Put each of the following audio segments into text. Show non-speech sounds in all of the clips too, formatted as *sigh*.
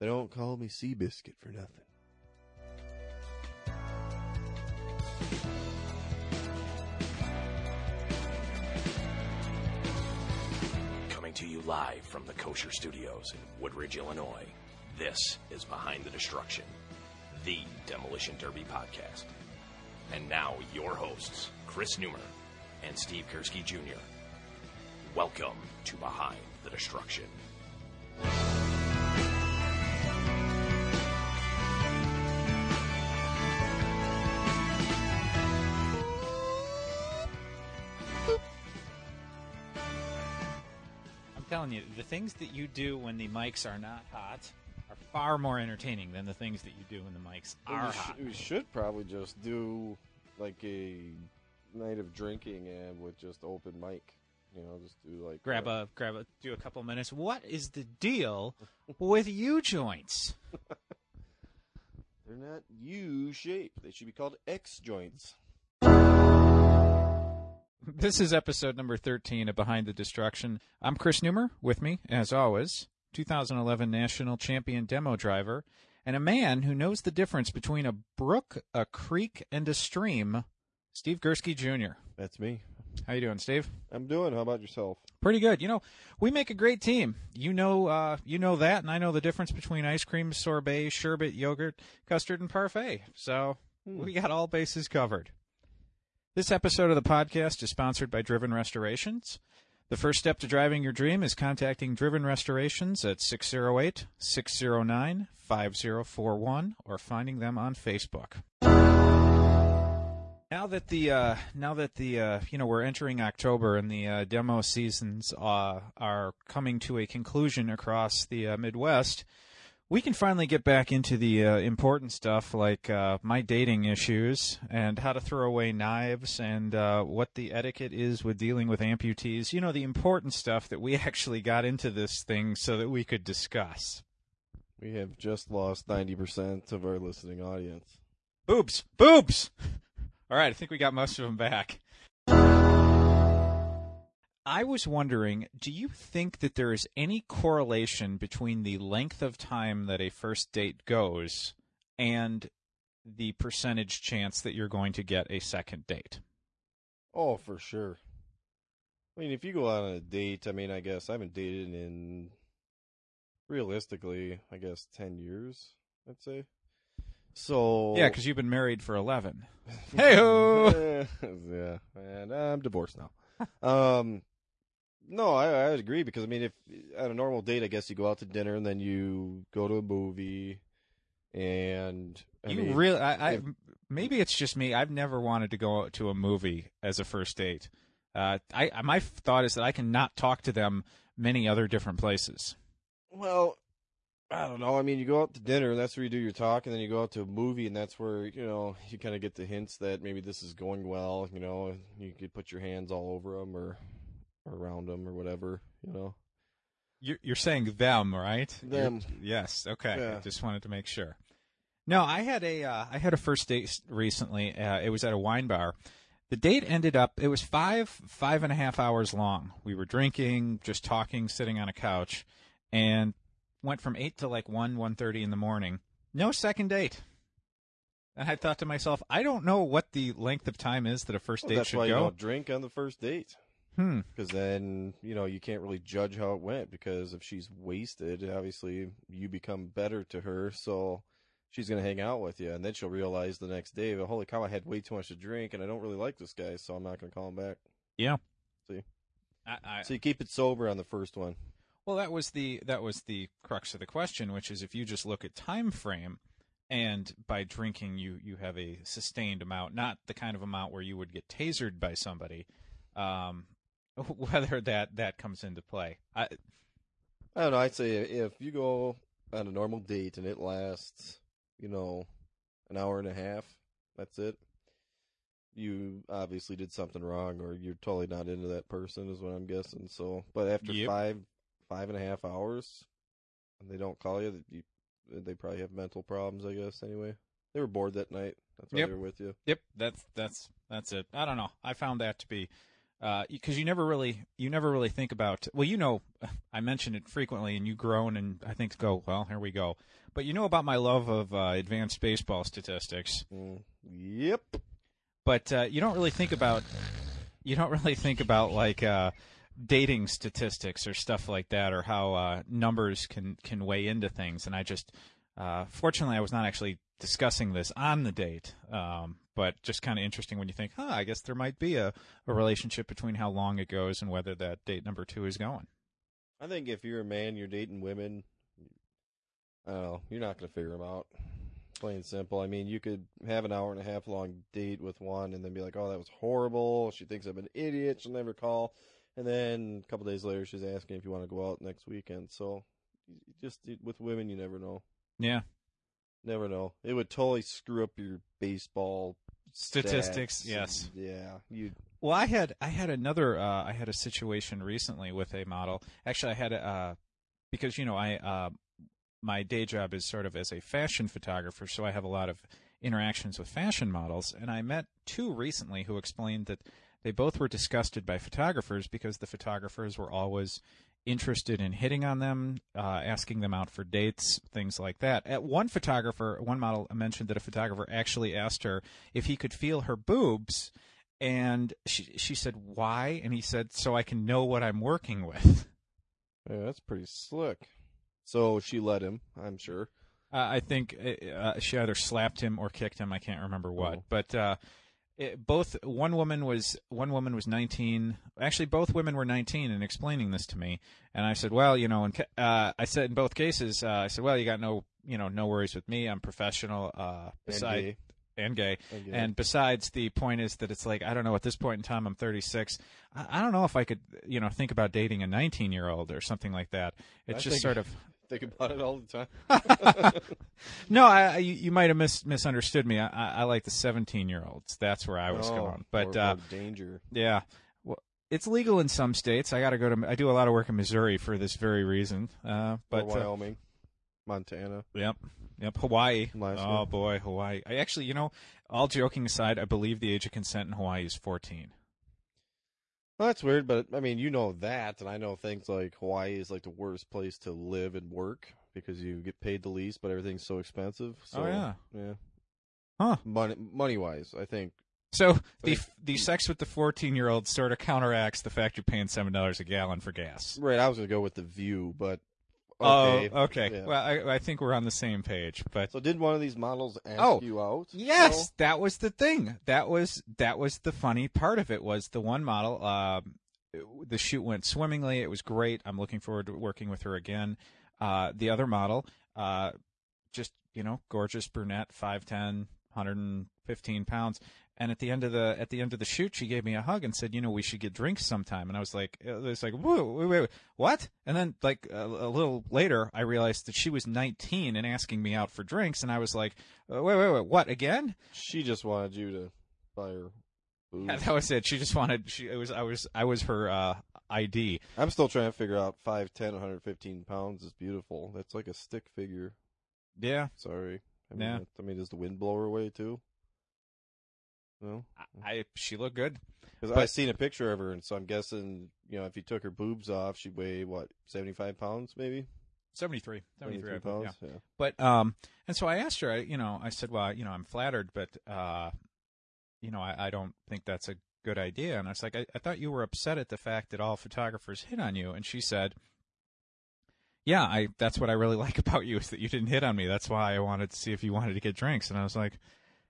They don't call me Seabiscuit for nothing. Coming to you live from the Kosher Studios in Woodridge, Illinois. This is Behind the Destruction, the Demolition Derby podcast. And now, your hosts, Chris Neumer and Steve Gursky Jr. Welcome to Behind the Destruction. Things that you do when the mics are not hot are far more entertaining than the things that you do when the mics are we, sh- hot. we should probably just do like a night of drinking and with just open mic. You know, just do like Grab uh, a grab a do a couple minutes. What is the deal with U joints? *laughs* They're not U shaped. They should be called X joints. This is episode number 13 of Behind the Destruction. I'm Chris Neumer, with me, as always, 2011 national champion demo driver, and a man who knows the difference between a brook, a creek, and a stream, Steve Gursky Jr. That's me. How you doing, Steve? I'm doing. How about yourself? Pretty good. You know, we make a great team. You know, uh, you know that, and I know the difference between ice cream, sorbet, sherbet, yogurt, custard, and parfait. So we got all bases covered. This episode of the podcast is sponsored by Driven Restorations. The first step to driving your dream is contacting Driven Restorations at 608 609 5041 or finding them on Facebook. Now that the uh, now that the uh, you know we're entering October and the uh, demo seasons uh, are coming to a conclusion across the uh, Midwest, we can finally get back into the uh, important stuff like uh, my dating issues and how to throw away knives and uh, what the etiquette is with dealing with amputees. You know the important stuff that we *laughs* actually got into this thing so that we could discuss. We have just lost 90% of our listening audience. Boobs, boobs. *laughs* All right, I think we got most of them back. I was wondering, do you think that there is any correlation between the length of time that a first date goes and the percentage chance that you're going to get a second date? Oh, for sure. I mean, if you go out on a date, I mean, I guess I haven't dated in realistically, I guess 10 years, I'd say. So Yeah, because you've been married for 11. *laughs* Hey-ho! *laughs* yeah, and I'm divorced now. um, no, I, I would agree because I mean, if at a normal date, I guess you go out to dinner and then you go to a movie, and I you mean, really, I, I, if- maybe it's just me. I've never wanted to go out to a movie as a first date. Uh, I, my thought is that I cannot talk to them many other different places. Well, I don't know. I mean, you go out to dinner, and that's where you do your talk, and then you go out to a movie, and that's where you know you kind of get the hints that maybe this is going well. You know, you could put your hands all over them or around them or whatever. You know. You're, you're saying them, right? You're- Them. yes. Okay. Yeah. I just wanted to make sure. No, I had a uh, I had a first date recently. Uh, it was at a wine bar. The date ended up. It was five five and a half hours long. We were drinking, just talking, sitting on a couch, and went from eight to like one one thirty in the morning. No second date. And I thought to myself, I don't know what the length of time is that a first Well, date that's should why you go. don't drink on the first date. Hmm. Because then you know you can't really judge how it went. Because if she's wasted, obviously you become better to her, so she's gonna hang out with you, and then she'll realize the next day, "Well, holy cow, I had way too much to drink, and I don't really like this guy, so I'm not gonna call him back. Yeah. See. I, I, So you keep it sober on the first one. Well, that was the that was the crux of the question, which is if you just look at time frame, and by drinking you you have a sustained amount, not the kind of amount where you would get tasered by somebody, um, *laughs* whether that that comes into play. I, I don't know. I'd say if you go on a normal date and it lasts, you know, an hour and a half, that's it. You obviously did something wrong, or you're totally not into that person, is what I'm guessing. So, but after Yep. five, five and a half hours, and they don't call you, you, they probably have mental problems, I guess. Anyway, they were bored that night. That's why Yep. they were with you. Yep, that's that's that's it. I don't know. I found that to be because you never really you never really think about well you know *laughs* I mention it frequently and you groan and I think go well here we go. But you know about my love of uh, advanced baseball statistics? Mm, yep. but uh, you don't really think about you don't really think about like uh, dating statistics or stuff like that or how uh, numbers can can weigh into things. And I just uh, fortunately I was not actually discussing this on the date um, but just kind of interesting when you think huh I guess there might be a, a relationship between how long it goes and whether that date number two is going I think if you're a man, you're dating women. I don't know. You're not going to figure them out. Plain and simple. I mean, you could have an hour and a half long date with one, and then be like, "Oh, that was horrible." She thinks I'm an idiot. She'll never call. And then a couple days later, she's asking if you want to go out next weekend. So, just with women, you never know. yeah Never know. It would totally screw up your baseball Statistics, yes. and- yeah. You. Well, I had I had another uh, I had a situation recently with a model. Actually, I had a uh, because you know I uh, my day job is sort of as a fashion photographer, so I have a lot of interactions with fashion models. And I met two recently who explained that they both were disgusted by photographers because the photographers were always interested in hitting on them, uh, asking them out for dates, things like that. At one photographer, one model mentioned that a photographer actually asked her if he could feel her boobs, and she she said why, and he said so I can know what I'm working with. *laughs* Yeah, that's pretty slick. So she let him, I'm sure. Uh, I think uh, she either slapped him or kicked him. I can't remember what. Oh. But uh, it, both one woman was one woman was 19. Actually, both women were 19 and explaining this to me. And I said, well, you know, and uh, I said in both cases, uh, I said, well, you got no, you know, no worries with me. I'm professional. Uh, And gay. and gay. And gay. And besides, the point is that it's like I don't know. At this point in time, I'm 36. I, I don't know if I could, you know, think about dating a 19 year old or something like that. It's I just sort of. Think about it all the time. *laughs* No, I, you you might have mis- misunderstood me. I, I, I like the 17 year olds. That's where I was Oh, going. But or- uh, or danger. yeah, well, it's legal in some states. I got to go to. I do a lot of work in Missouri for this very reason. Uh, but or uh, Wyoming, Montana. Yep. Yep. Hawaii. Alaska. Oh boy, Hawaii. I actually, you know, all joking aside, I believe the age of consent in Hawaii is 14. Well, that's weird, but I mean, you know that, and I know things like Hawaii is like the worst place to live and work because you get paid the least, but everything's so expensive. Oh, so, Oh, yeah. yeah. Huh. Money, money wise, I think. So the the sex with the 14 year old sort of counteracts the fact you're paying seven dollars a gallon for gas. Right, I was gonna go with the view, but okay. Oh, okay. Yeah. Well, I, I think we're on the same page. But so did one of these models ask Oh, you out? yes, that was the thing. That was that was the funny part of it. Was the one model. Um, the shoot went swimmingly. It was great. I'm looking forward to working with her again. Uh, the other model, uh, just you know, gorgeous brunette, 5'10", 115 pounds. And at the end of the at the end of the shoot, she gave me a hug and said, "You know, we should get drinks sometime." And I was like, "It was like, whoa, wait, wait, wait, what?" And then like a, a little later, I realized that she was 19 and asking me out for drinks, and I was like, uh, "Wait, wait, wait, what again?" She just wanted you to buy her booze. Yeah, *laughs* that was it. She just wanted. She it was. I was. I was her uh, ID. I'm still trying to figure out 5'10", 115 pounds is beautiful. That's like a stick figure. Yeah. Sorry. I mean, Yeah. I mean, does the wind blow her away too? No. I, I she looked good. Because I've seen a picture of her, and so I'm guessing, you know, if you took her boobs off, she'd weigh what, 75 pounds, maybe? 73. 73, I believe, pounds. yeah. Yeah. But um, and so I asked her. I, you know, I said, well, you know, I'm flattered, but uh, you know, I, I don't think that's a good idea. And I was like, I, I thought you were upset at the fact that all photographers hit on you. And she said, Yeah, I. That's what I really *laughs* like about you is that you didn't hit on me. That's why I wanted to see if you wanted to get drinks. And I was like,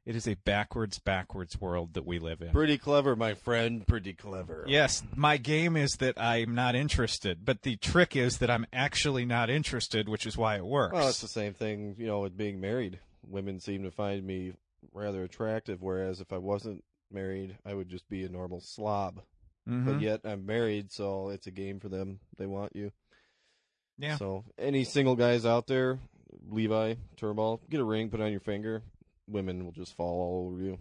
It is a backwards, backwards world that we live in. Pretty clever, my friend. Pretty clever. Yes, my game is that I'm not interested, but the trick is that I'm actually not interested, which is why it works. Well, it's the same thing, you know, with being married. Women seem to find me rather attractive, whereas if I wasn't married, I would just be a normal slob. Mhm. But yet I'm married, so it's a game for them. They want you. yeah. So any single guys out there, Levi, Turball, get a ring, put it on your finger. Women will just fall all over you.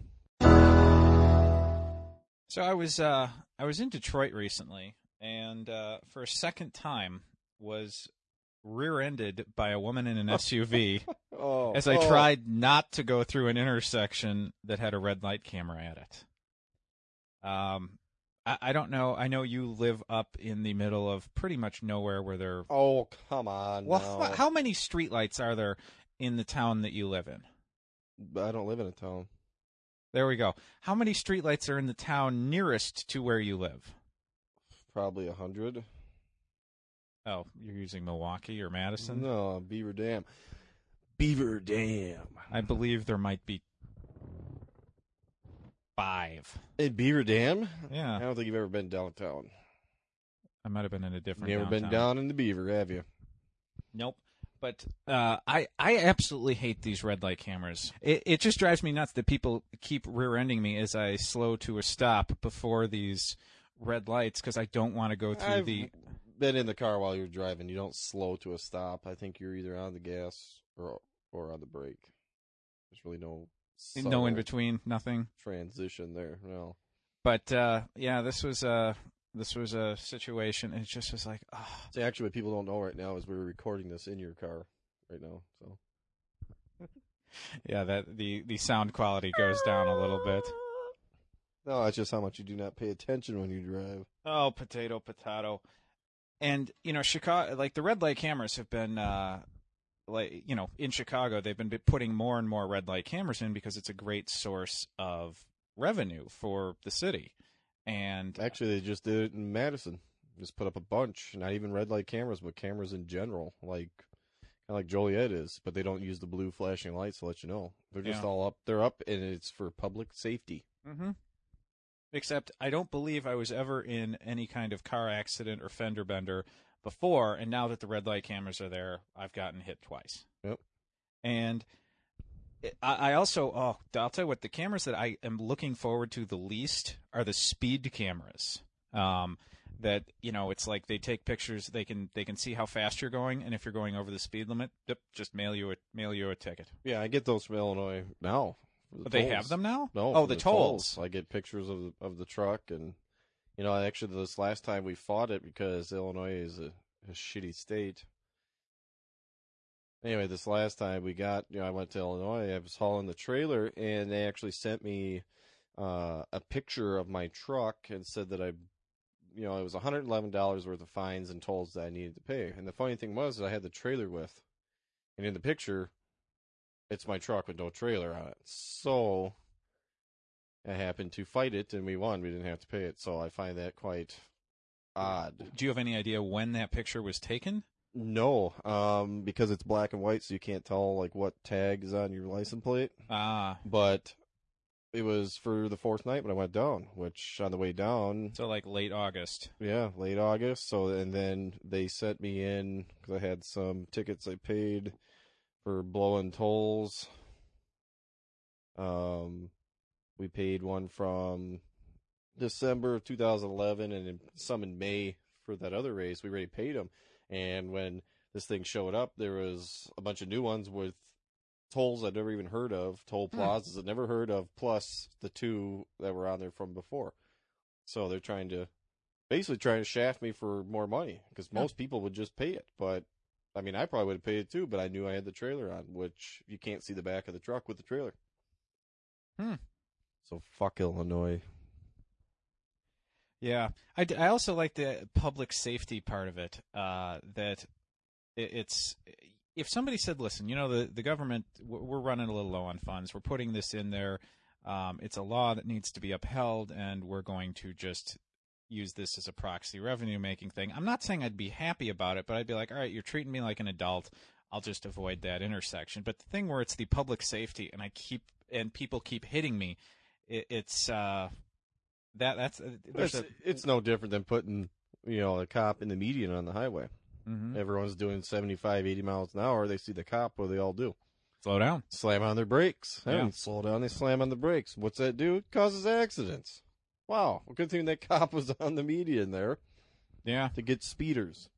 So I was uh, I was in Detroit recently, and uh, for a second time was rear-ended by a woman in an *laughs* SUV Oh, as I oh. tried not to go through an intersection that had a red light camera at it. Um, I, I don't know. I know you live up in the middle of pretty much nowhere where there. Oh come on! Well, now. how, how many streetlights are there in the town that you live in? I don't live in a town. There we go. How many streetlights are in the town nearest to where you live? Probably a hundred. Oh, you're using Milwaukee or Madison? No, Beaver Dam. Beaver Dam. I believe there might be five. In Beaver Dam? Yeah. I don't think you've ever been downtown. I might have been in a different. You ever been down in the Beaver, have you? Nope. But uh, I I absolutely hate these red light cameras. It it just drives me nuts that people keep rear-ending me as I slow to a stop before these red lights because I don't want to go through I've the. been in the car while you're driving. You don't slow to a stop. I think you're either on the gas or or on the brake. There's really no No in between, nothing. transition there. No. But uh, yeah, this was a this was a situation. It just was like, oh, See, actually, what people don't know right now is we're recording this in your car right now. So yeah, that the the sound quality goes down a little bit. no, that's just how much you do not pay attention when you drive. Oh, potato, potato. And you know, Chicago, like the red light cameras have been, uh, like you know, in Chicago, they've been putting more and more red light cameras in because it's a great source of revenue for the city. And Actually, they just did it in Madison. Just put up a bunch, not even red light cameras, but cameras in general, like kind of like Joliet is. But they don't use the blue flashing lights to let you know. They're just Yeah. all up. They're up, and it's for public safety. hmm Except I don't believe I was ever in any kind of car accident or fender bender before, and now that the red light cameras are there, I've gotten hit twice. Yep. And I also, oh, I'll tell you what, the cameras that I am looking forward to the least are the speed cameras. Um, that you know, it's like they take pictures, they can they can see how fast you're going, and if you're going over the speed limit, yep, just mail you a mail you a ticket. Yeah, I get those from Illinois now. the But they have them now. No. oh, for the, tolls. I get pictures of the, of the truck, and you know, actually, this last time we fought it because Illinois is a, a shitty state. Anyway, this last time we got, you know, I went to Illinois. I was hauling the trailer, and they actually sent me uh, a picture of my truck and said that I, you know, it was one hundred eleven dollars worth of fines and tolls that I needed to pay. And the funny thing was, that I had the trailer with, and in the picture, it's my truck with no trailer on it. So I happened to fight it, and we won. We didn't have to pay it. So I find that quite odd. Do you have any idea when that picture was taken? No, um, because it's black and white, so you can't tell like what tag is on your license plate. Ah, But it was for the fourth night when I went down. Which on the way down, so like late August. yeah, late August. So and then they sent me in because I had some tickets I paid for blowing tolls. Um, we paid one from December of 2011 and then some in May for that other race. We already paid them, and when this thing showed up, there was a bunch of new ones with tolls I'd never even heard of, toll Hmm. plazas I'd never heard of, plus the two that were on there from before. So they're trying to basically trying to shaft me for more money because Yeah. most people would just pay it, but I mean, I probably would have paid it too, but I knew I had the trailer on, which you can't see the back of the truck with the trailer. Hmm. So fuck Illinois. Yeah, I, I also like the public safety part of it. Uh, that it, it's if somebody said, "Listen, you know the the government we're we're running a little low on funds. We're putting this in there. Um, it's a law that needs to be upheld, and we're going to just use this as a proxy revenue making thing." I'm not saying I'd be happy about it, but I'd be like, "All right, you're treating me like an adult. I'll just avoid that intersection." But the thing where it's the public safety, and I keep and people keep hitting me, it, it's. Uh, that that's uh, there's It's, a, it's no different than putting, you know, a cop in the median on the highway. Mhm. Everyone's doing 75, 80 miles an hour. They see the cop, what do they all do? Slow down. Slam on their brakes. Yeah. Slow down, they slam on the brakes. What's that do? It causes accidents. Wow. Well, good thing that *laughs* cop was on the median there Yeah. to get speeders.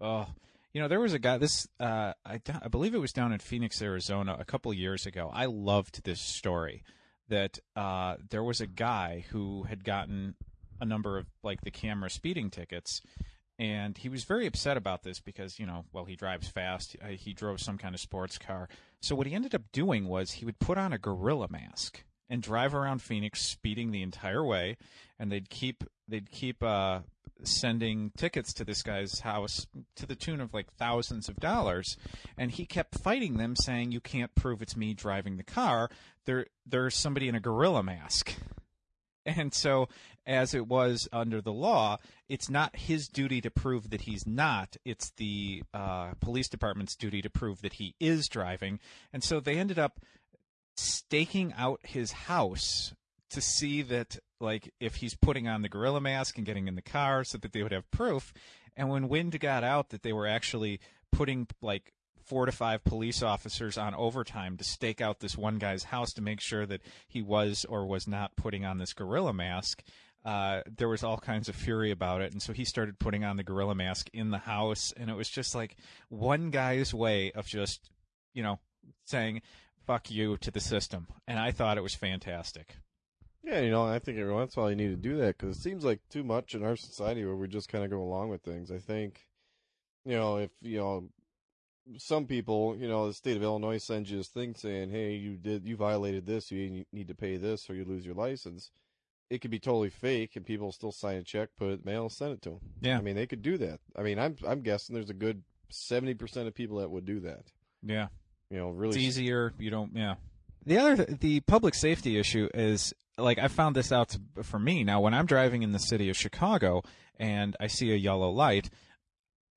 Oh, you know, there was a guy. This uh, I I believe it was down in Phoenix, Arizona, a couple years ago. I loved this story. That uh, there was a guy who had gotten a number of like the camera speeding tickets, and he was very upset about this because you know, well, he drives fast. Uh, he drove some kind of sports car. So what he ended up doing was he would put on a gorilla mask and drive around Phoenix speeding the entire way, and they'd keep they'd keep uh, sending tickets to this guy's house to the tune of like thousands of dollars, and he kept fighting them, saying, "You can't prove it's me driving the car. There there's somebody in a gorilla mask." *laughs* And so, as it was under the law, it's not his duty to prove that he's not. It's the uh, police department's duty to prove that he is driving. And so they ended up staking out his house to see that, like, if he's putting on the gorilla mask and getting in the car so that they would have proof. And when wind got out that they were actually putting, like, four to five police officers on overtime to stake out this one guy's house to make sure that he was or was not putting on this gorilla mask. Uh, there was all kinds of fury about it, and so he started putting on the gorilla mask in the house, and it was just like one guy's way of just, you know, saying "fuck you" to the system, and I thought it was fantastic. Yeah, you know, I think every once in a while you need to do that because it seems like too much in our society where we just kind of go along with things. I think, you know, if you know some people, you know, the state of Illinois sends you this thing saying, "Hey, you did you violated this, you need to pay this, or you lose your license." It could be totally fake, and people still sign a check, put it in the mail, and send it to them. Yeah. I mean, they could do that. I mean, I'm I'm guessing there's a good seventy percent of people that would do that. Yeah, You know, really. it's easier. You don't. Yeah. The other, the public safety issue is like I found this out to, for me now. When I'm driving in the city of Chicago and I see a yellow light,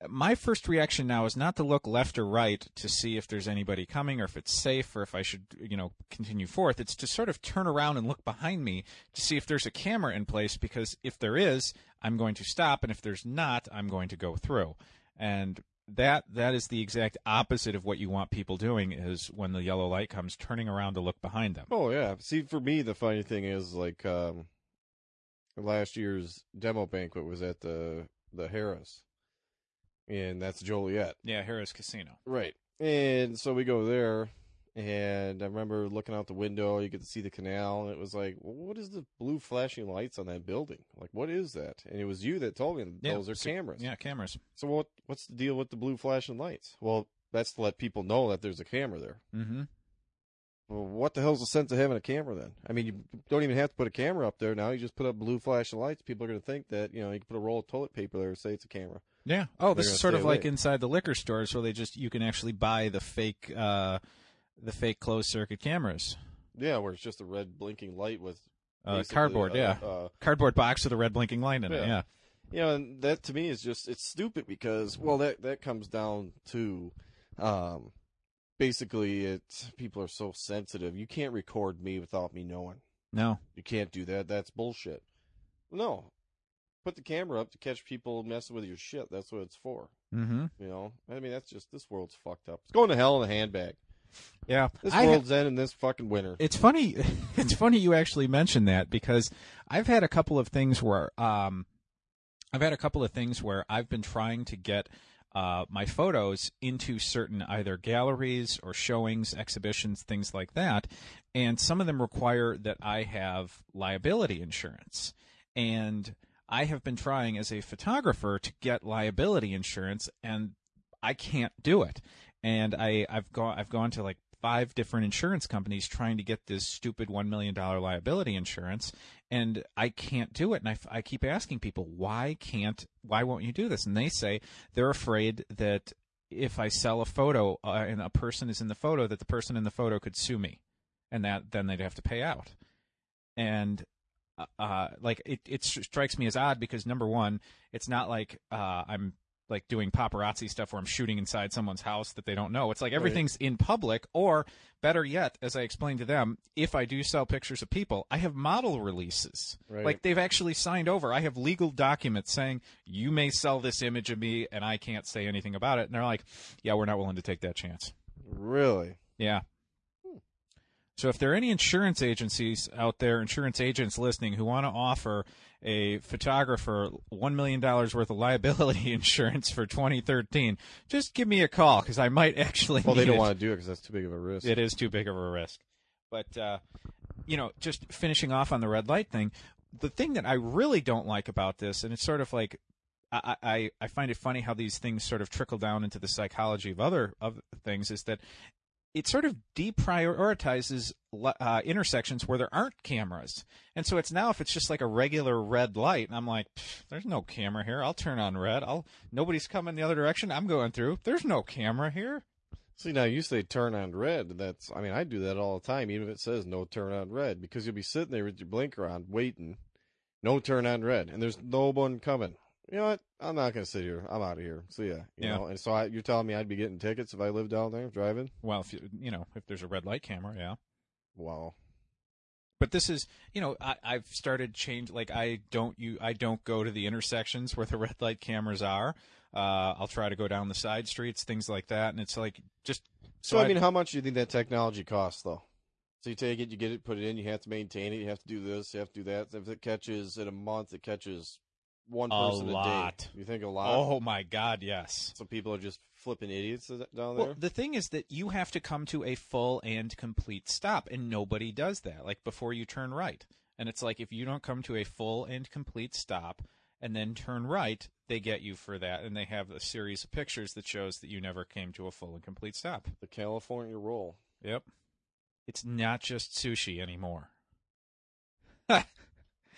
my first reaction now is not to look left or right to see if there's anybody coming or if it's safe or if I should, you know, continue forth. It's to sort of turn around and look behind me to see if there's a camera in place because if there is, I'm going to stop and if there's not, I'm going to go through. And that that is the exact opposite of what you want people doing is when the yellow light comes turning around to look behind them. Oh yeah. See, for me, the funny thing is like um, last year's demo banquet was at the the Harrah's, and that's Joliet. Yeah, Harrah's Casino. Right. And so we go there, and I remember looking out the window. You get to see the canal, and it was like, well, "What is the blue flashing lights on that building? Like, what is that?" And it was you that told me Yeah, those are so- cameras. Yeah, cameras. So what? What's the deal with the blue flashing lights? Well, that's to let people know that there's a camera there. Mm-hmm. Well, what the hell's the sense of having a camera then? I mean, you don't even have to put a camera up there now. You just put up blue flashing lights. People are going to think that you know you can put a roll of toilet paper there and say it's a camera. Yeah. Oh, this They're is sort of stay like inside the liquor stores where they just you can actually buy the fake uh the fake closed circuit cameras. Yeah, where it's just a red blinking light with Uh, cardboard, uh, yeah. Uh, Cardboard box with a red blinking light in it. Yeah. Yeah. you know, and that to me is just it's stupid because well that that comes down to um basically it people are so sensitive. You can't record me without me knowing. No. You can't do that. That's bullshit. No. Put the camera up to catch people messing with your shit. That's what it's for. Mm-hmm. You know? I mean that's just this world's fucked up. It's going to hell in a handbag. Yeah. This I ha- world's ending this fucking winter. it's funny *laughs* it's funny you actually mentioned that because I've had a couple of things where um I've had a couple of things where I've been trying to get uh, my photos into certain either galleries or showings, exhibitions, things like that, and some of them require that I have liability insurance. And I have been trying as a photographer to get liability insurance, and I can't do it. And I, I've gone I've gone to like five different insurance companies trying to get this stupid one million dollar liability insurance, and I can't do it. And I, I keep asking people why can't why won't you do this? And they say they're afraid that if I sell a photo uh, and a person is in the photo, that the person in the photo could sue me, and that then they'd have to pay out. And uh, uh, like it, it strikes me as odd because number one, it's not like uh, I'm like doing paparazzi stuff where I'm shooting inside someone's house that they don't know. It's like everything's in public, or better yet, as I explained to them, if I do sell pictures of people, I have model releases. Right. Like they've actually signed over. I have legal documents saying you may sell this image of me, and I can't say anything about it. And they're like, "Yeah, we're not willing to take that chance." Really? Yeah. Hmm. So if there are any insurance agencies out there, insurance agents listening who want to offer a photographer $1 million worth of liability *laughs* insurance for 2013, just give me a call because I might actually Well, they don't it. want to do it because that's too big of a risk. It is too big of a risk. But, uh, you know, just finishing off on the red light thing, the thing that I really don't like about this, and it's sort of like I, I, I find it funny how these things sort of trickle down into the psychology of other of things, is that it sort of deprioritizes uh, intersections where there aren't cameras. And so it's now if it's just like a regular red light, and I'm like, there's no camera here. I'll turn on red. I'll nobody's coming the other direction. I'm going through. There's no camera here. See now you say turn on red. That's I mean I do that all the time, even if it says no turn on red, because you'll be sitting there with your blinker on, waiting, no turn on red, and there's no one coming. You know what? I'm not gonna sit here. I'm out of here. See ya. You Yeah. know. And so I, you're telling me I'd be getting tickets if I lived down there driving? Well, if you, you know, if there's a red light camera, yeah. Wow. But this is, you know, I, I've started change. Like I don't you, I don't go to the intersections *laughs* where the red light cameras are. Uh, I'll try to go down the side streets, things like that, and it's like just. So, I mean, how much do you think that technology costs, though? So you take it, you get it, put it in. You have to maintain it. You have to do this. You have to do that. If it catches in a month, it catches one A person a, lot. day. You think a lot? oh my God, yes. So people are just flipping idiots down there. Well, the thing is that you have to come to a full and complete stop, and nobody does that. Like before you turn right, and it's like if you don't come to a full and complete stop and then turn right, they get you for that, and they have a series of pictures that shows that you never came to a full and complete stop. the California roll. Yep, it's not just sushi anymore. *laughs*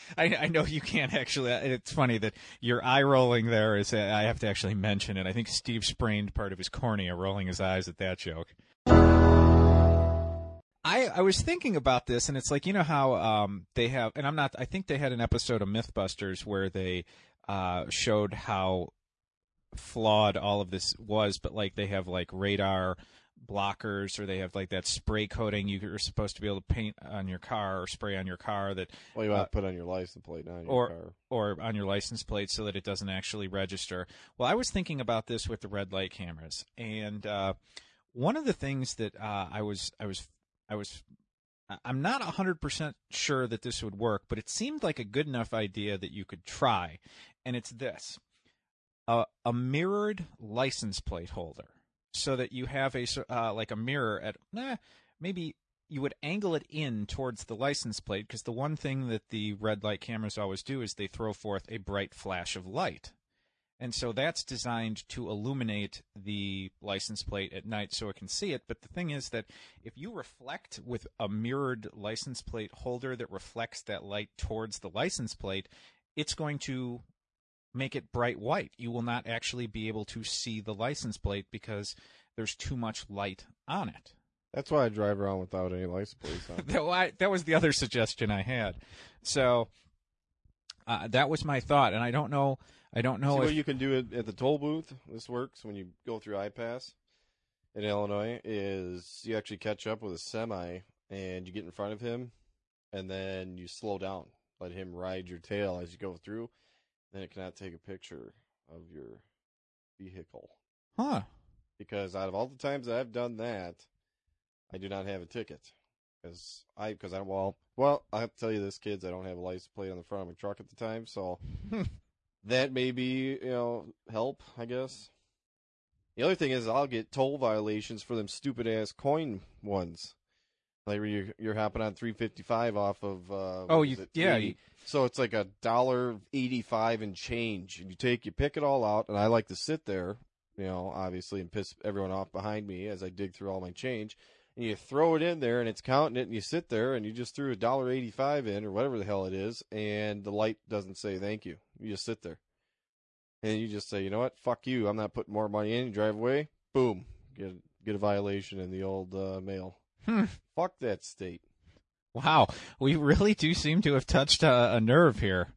*laughs* I, I know you can't actually. It's funny that your eye rolling there is. I have to actually mention it. I think Steve sprained part of his cornea rolling his eyes at that joke. I, I was thinking about this, and it's like you know how um, they have, and I'm not. I think they had an episode of MythBusters where they uh, showed how flawed all of this was, but like they have like radar blockers, or they have like that spray coating you're supposed to be able to paint on your car or spray on your car that Well, you Uh, to put on your license plate, not on your or car. or on your license plate so that it doesn't actually register. Well, I was thinking about this with the red light cameras, and uh, one of the things that uh, I was I was I was I'm not 100% sure that this would work, but it seemed like a good enough idea that you could try. And it's this a, a mirrored license plate holder. So that you have a uh, like a mirror at maybe you would angle it in towards the license plate because the one thing that the red light cameras always do is they throw forth a bright flash of light. And so that's designed to illuminate the license plate at night so it can see it. But the thing is that if you reflect with a mirrored license plate holder that reflects that light towards the license plate, it's going to make it bright white. You will not actually be able to see the license plate because there's too much light on it. That's why I drive around without any license plates on. *laughs* that, that was the other suggestion I had. So uh, that was my thought, and I don't know. I don't know See if what you can do at, at the toll booth. This works when you go through iPass in Illinois. Is you actually catch up with a semi and you get in front of him, and then you slow down, let him ride your tail as you go through. Then it cannot take a picture of your vehicle huh? because out of all the times that I've done that, I do not have a ticket because I because I well well I have to tell you this, kids, I don't have a license plate on the front of my truck at the time, so *laughs* that may be you know help I guess. The other thing is I'll get toll violations for them stupid ass coin ones. Like where you're, you're hopping on 355 off of uh, Oh, you- yeah, 80. you- So it's like a dollar eighty-five and change, and you take you pick it all out, and I like to sit there, you know, obviously, and piss everyone off behind me as I dig through all my change. And you throw it in there, and it's counting it, and you sit there, and you just threw a dollar eighty-five in, or whatever the hell it is, and the light doesn't say thank you. You just sit there, and you just say, you know what, fuck you, I'm not putting more money in. You drive away, boom, get get a violation in the old uh, mail. Hmm. *laughs* Fuck that state. Wow, we really do seem to have touched a, a nerve here.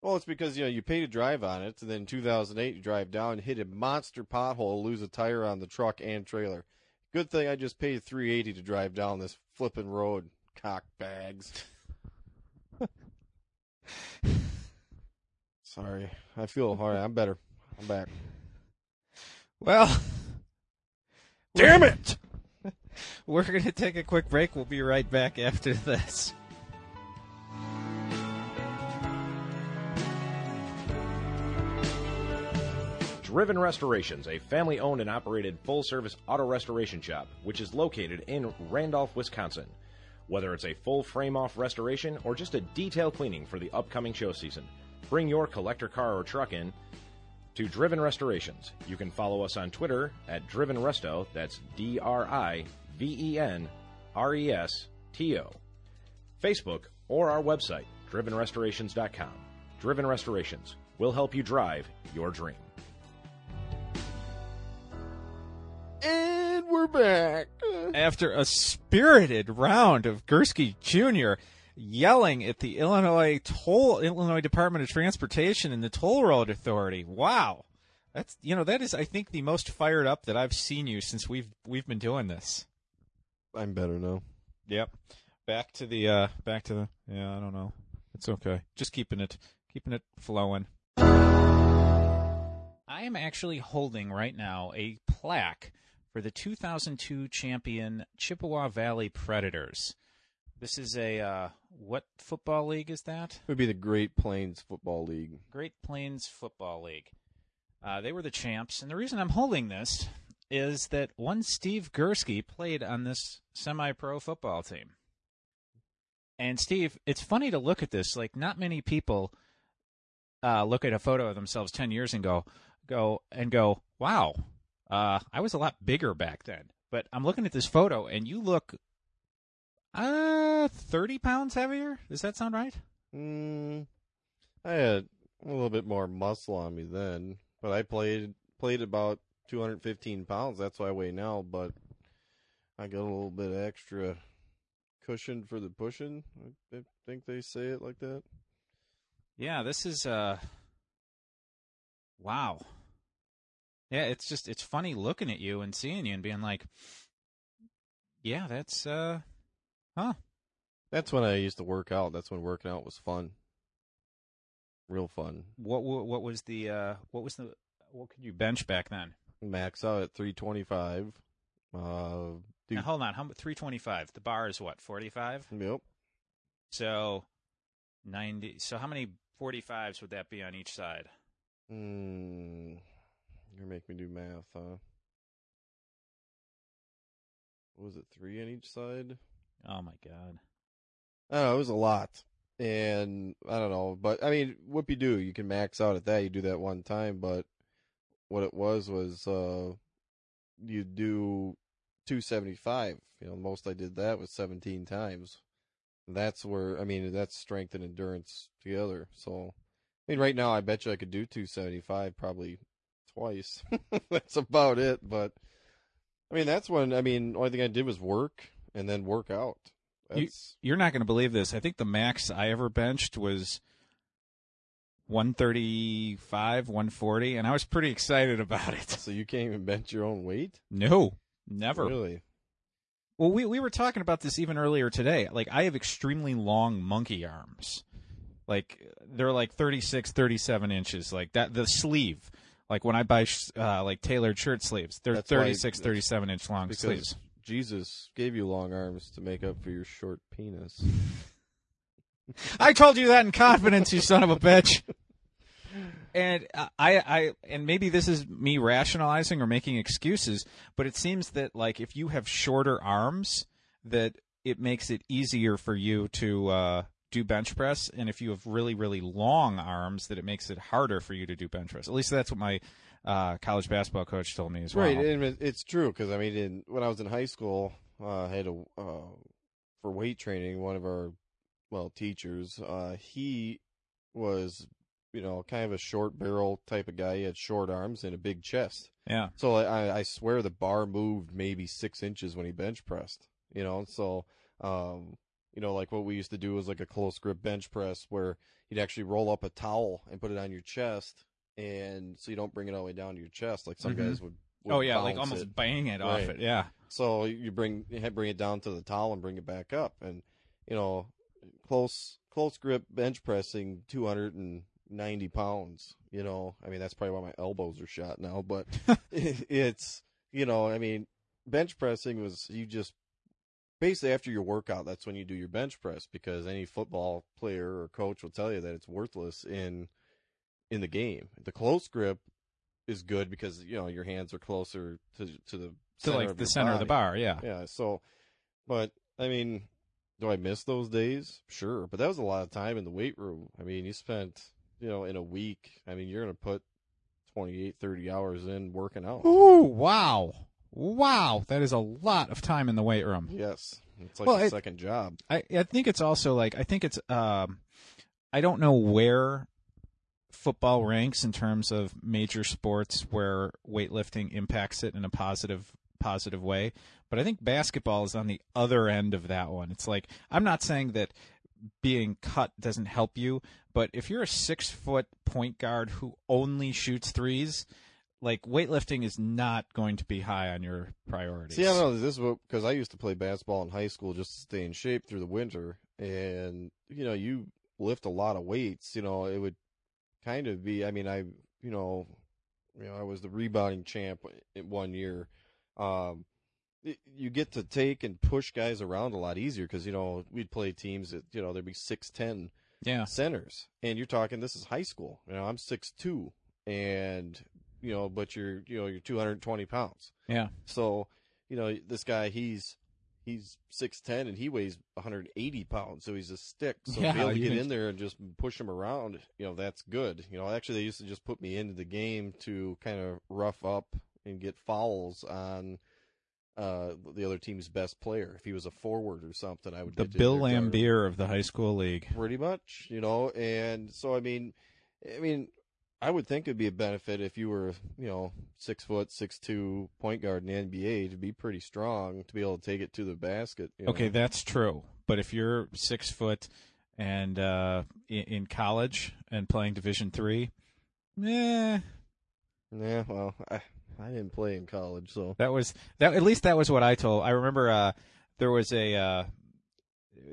Well, it's because you know you pay to drive on it, and then in 2008 you drive down, hit a monster pothole, lose a tire on the truck and trailer. Good thing I just paid 380 to drive down this flipping road. Cock bags. *laughs* Sorry, I feel all right. I'm better. I'm back. Well, Damn it! *laughs* we're going to take a quick break. We'll be right back after this. Driven Restorations, a family owned and operated full service auto restoration shop, which is located in Randolph, Wisconsin. Whether it's a full frame off restoration or just a detail cleaning for the upcoming show season, bring your collector car or truck in to Driven Restorations. You can follow us on Twitter at Driven Resto. That's D R I V E N R E S T O. Facebook or our website, drivenrestorations.com. Driven Restorations will help you drive your dream. And we're back. After a spirited round of Gursky Jr. yelling at the Illinois toll Illinois Department of Transportation and the Toll Road Authority. Wow. That's you know, that is I think the most fired up that I've seen you since we've we've been doing this. I'm better now. Yep. Back to the uh back to the yeah, I don't know. It's okay. Just keeping it keeping it flowing. I am actually holding right now a plaque for the 2002 champion Chippewa Valley Predators. This is a uh, what football league is that? It would be the Great Plains Football League. Great Plains Football League. Uh, they were the champs, and the reason I'm holding this is that one Steve Gursky played on this semi-pro football team. And Steve, it's funny to look at this. Like, not many people uh, look at a photo of themselves ten years and go, go and go, wow, uh, I was a lot bigger back then. But I'm looking at this photo, and you look uh, 30 pounds heavier. Does that sound right? Mm, I had a little bit more muscle on me then, but I played played about 215 pounds. That's what I weigh now, but I got a little bit extra cushion for the pushing. I, think they say it like that. Yeah, this is uh wow. Yeah, it's just it's funny looking at you and seeing you and being like Yeah, that's uh huh. That's when I used to work out. That's when working out was fun. Real fun. What what, what was the uh what was the what could you bench back then? Max out at 325. Uh, Now hold on, how 325. The bar is what? 45? yep. So 90 So how many 45s would that be on each side? Mm, you're making me do math, huh? What was it, three on each side? Oh my god. I don't know, it was a lot. And I don't know, but I mean, whoop you do. You can max out at that. You do that one time, but what it was was uh you do 275. You know, the most I did that was 17 times. That's where I mean, that's strength and endurance together. So, I mean, right now I bet you I could do 275 probably twice. *laughs* that's about it. But I mean, that's when I mean, only thing I did was work and then work out. You- You're not going to believe this. I think the max I ever benched was 135, 140, and I was pretty excited about it. so you can't even bench your own weight. No, never. Really? Well, we we were talking about this even earlier today. Like I have extremely long monkey arms. Like they're like 36, 37 inches. Like that the sleeve. Like when I buy sh- uh, like tailored shirt sleeves, they're That's why- 36, 37 inch long Because sleeves. Jesus gave you long arms to make up for your short penis. *laughs* I told you that in confidence, you son of a bitch. *laughs* And I, I, and maybe this is me rationalizing or making excuses, but it seems that like if you have shorter arms, that it makes it easier for you to uh, do bench press, and if you have really, really long arms, that it makes it harder for you to do bench press. At least that's what my uh, college basketball coach told me as well. Right, and it's true because I mean, in, when I was in high school, uh, I had a uh, for weight training. One of our well teachers, uh, he was you know kind of a short barrel type of guy. He had short arms and a big chest. Yeah. So I, I swear the bar moved maybe six inches when he bench pressed. You know, so um, you know, like what we used to do was like a close grip bench press where you'd actually roll up a towel and put it on your chest, and so you don't bring it all the way down to your chest like some Mhm. guys would. would Oh yeah, like almost it. bang it off Right. it. Yeah. So you bring bring it down to the towel and bring it back up, and you know, close close grip bench pressing two hundred and ninety pounds. You know, I mean that's probably why my elbows are shot now, but *laughs* it's you know, I mean, bench pressing was you just basically after your workout, that's when you do your bench press because any football player or coach will tell you that it's worthless in in the game. The close grip is good because you know your hands are closer to to the To like the center of the bar. Yeah. Yeah. So, but I mean, do I miss those days? Sure, but that was a lot of time in the weight room. I mean, you spent you know in a week. I mean, you're gonna put 28, 30 hours in working out. Ooh, wow, wow, that is a lot of time in the weight room. Yes, it's like Well, a second job. I I think it's also like I think it's um I don't know where football ranks in terms of major sports where weightlifting impacts it in a positive positive way, but I think basketball is on the other end of that one. It's like I'm not saying that being cut doesn't help you, but if you're a six foot point guard who only shoots threes, like weightlifting is not going to be high on your priorities. See, I know. This is because I used to play basketball in high school just to stay in shape through the winter, and you know, you lift a lot of weights. You know, it would kind of be. I mean, I you know, you know, I was the rebounding champ in one year. Um, you get to take and push guys around a lot easier because you know we'd play teams that you know there'd be six ten Yeah. centers, and you're talking this is high school. You know, I'm six two, and you know, but you're you know you're 220 pounds. Yeah. So, you know, this guy he's he's six ten and he weighs 180 pounds, so he's a stick. So Yeah, to be able to get in there and just push him around, you know, that's good. You know, actually they used to just put me into the game to kind of rough up and get fouls on uh the other team's best player. If he was a forward or something, I would The Bill Laimbeer of the high school league. pretty much, you know. And so, I mean, I mean, I would think it'd be a benefit if you were, you know, six foot, six two point guard in the NBA to be pretty strong to be able to take it to the basket. You know? Okay, that's true. But if you're six foot and uh, in, in college and playing Division three, eh, Yeah. Well, I I didn't play in college, so that was that. At least that was what I told. I remember uh, there was a uh,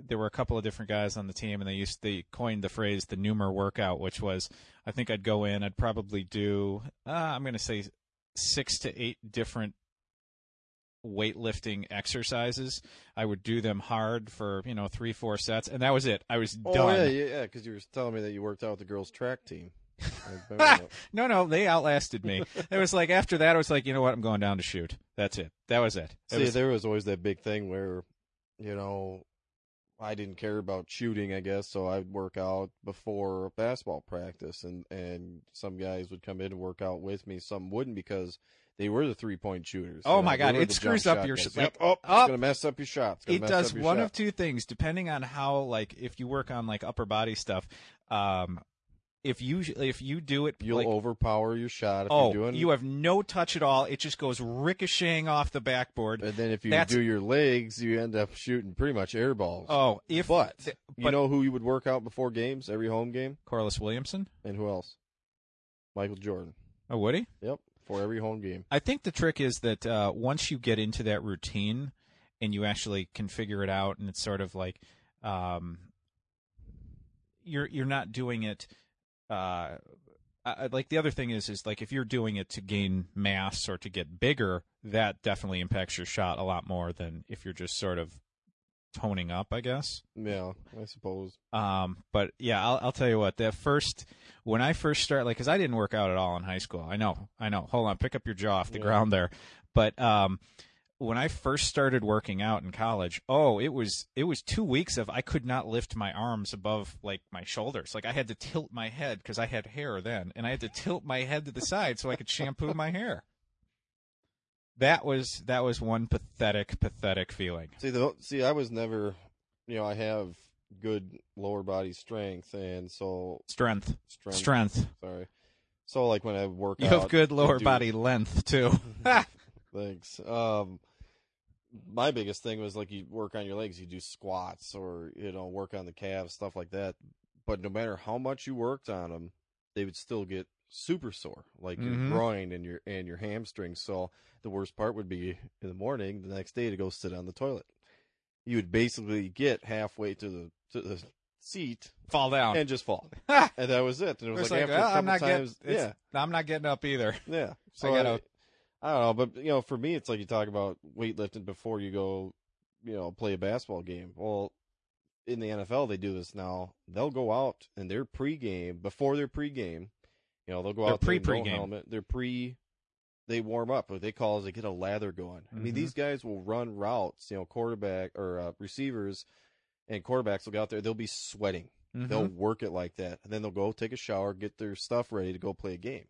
there were a couple of different guys on the team, and they used they coined the phrase the Neumer workout, which was I think I'd go in, I'd probably do uh, I'm going to say six to eight different weightlifting exercises. I would do them hard for you know three four sets, and that was it. I was Oh done. yeah, yeah, yeah. Because you were telling me that you worked out with the girls' track team. I *laughs* remember that. No, no, they outlasted me. it was like after that, I was like, you know what, I'm going down to shoot. That's it. That was it. It See, was- there was always that big thing where, you know, I didn't care about shooting, I guess, so I'd work out before basketball practice, and and some guys would come in and work out with me, some wouldn't because they were the three point shooters. Oh you know, my God, it screws up your guys. sh- Yep. oh, it's up. gonna mess up your shots. It does one shot. of two things depending on how like if you work on like upper body stuff um if you if you do it You'll like overpower your shot if oh you're doing. you have no touch at all it just goes ricocheting off the backboard and then if you That's- do your legs, you end up shooting pretty much air balls. oh if but th- you know who you would work out before games, every home game, Carlos Williamson and who else? Michael Jordan. oh would he Yep, for every home game. I think the trick is that uh, once you get into that routine and you actually can figure it out, and it's sort of like um, you're you're not doing it. Uh, I, like the other thing is is like if you're doing it to gain mass or to get bigger, that definitely impacts your shot a lot more than if you're just sort of toning up. I guess. Yeah, I suppose. Um, but yeah, I'll, I'll tell you what. That first, when I first started, like, because I didn't work out at all in high school. I know, I know. Hold on, pick up your jaw off the Yeah. ground there. But um, when I first started working out in college, oh, it was it was two weeks of I could not lift my arms above like my shoulders. Like I had to tilt my head because I had hair then, and I had to tilt my head to the side so I could shampoo my hair. That was that was one pathetic, pathetic feeling. See, the see, I was never, you know, I have good lower body strength, and so Strength, strength. strength. Sorry. So like when I work You out, have good lower do- body length too. *laughs* Thanks. Um, my biggest thing was like you work on your legs, you do squats or you know work on the calves, stuff like that. But no matter how much you worked on them, they would still get super sore, like Mhm. your groin and your and your hamstrings. So the worst part would be in the morning, the next day to go sit on the toilet. You would basically get halfway to the to the seat Fall down. and just fall, *laughs* and that was it. And it was It's like, like, after well, a couple I'm not times, getting. yeah. I'm not getting up either. Yeah. *laughs* So I I, gotta- I don't know, but you know, for me, it's like you talk about weightlifting before you go, you know, play a basketball game. Well, in the NFL, they do this now. They'll go out and their pregame before their pregame. You know, they'll go out there, no pre-pregame. helmet. They're pre. They warm up. What they call is they get a lather going. I mean, these guys will run routes. You know, quarterback or uh, receivers and quarterbacks will go out there. They'll be sweating. Mm-hmm. They'll work it like that, and then they'll go take a shower, get their stuff ready to go play a game.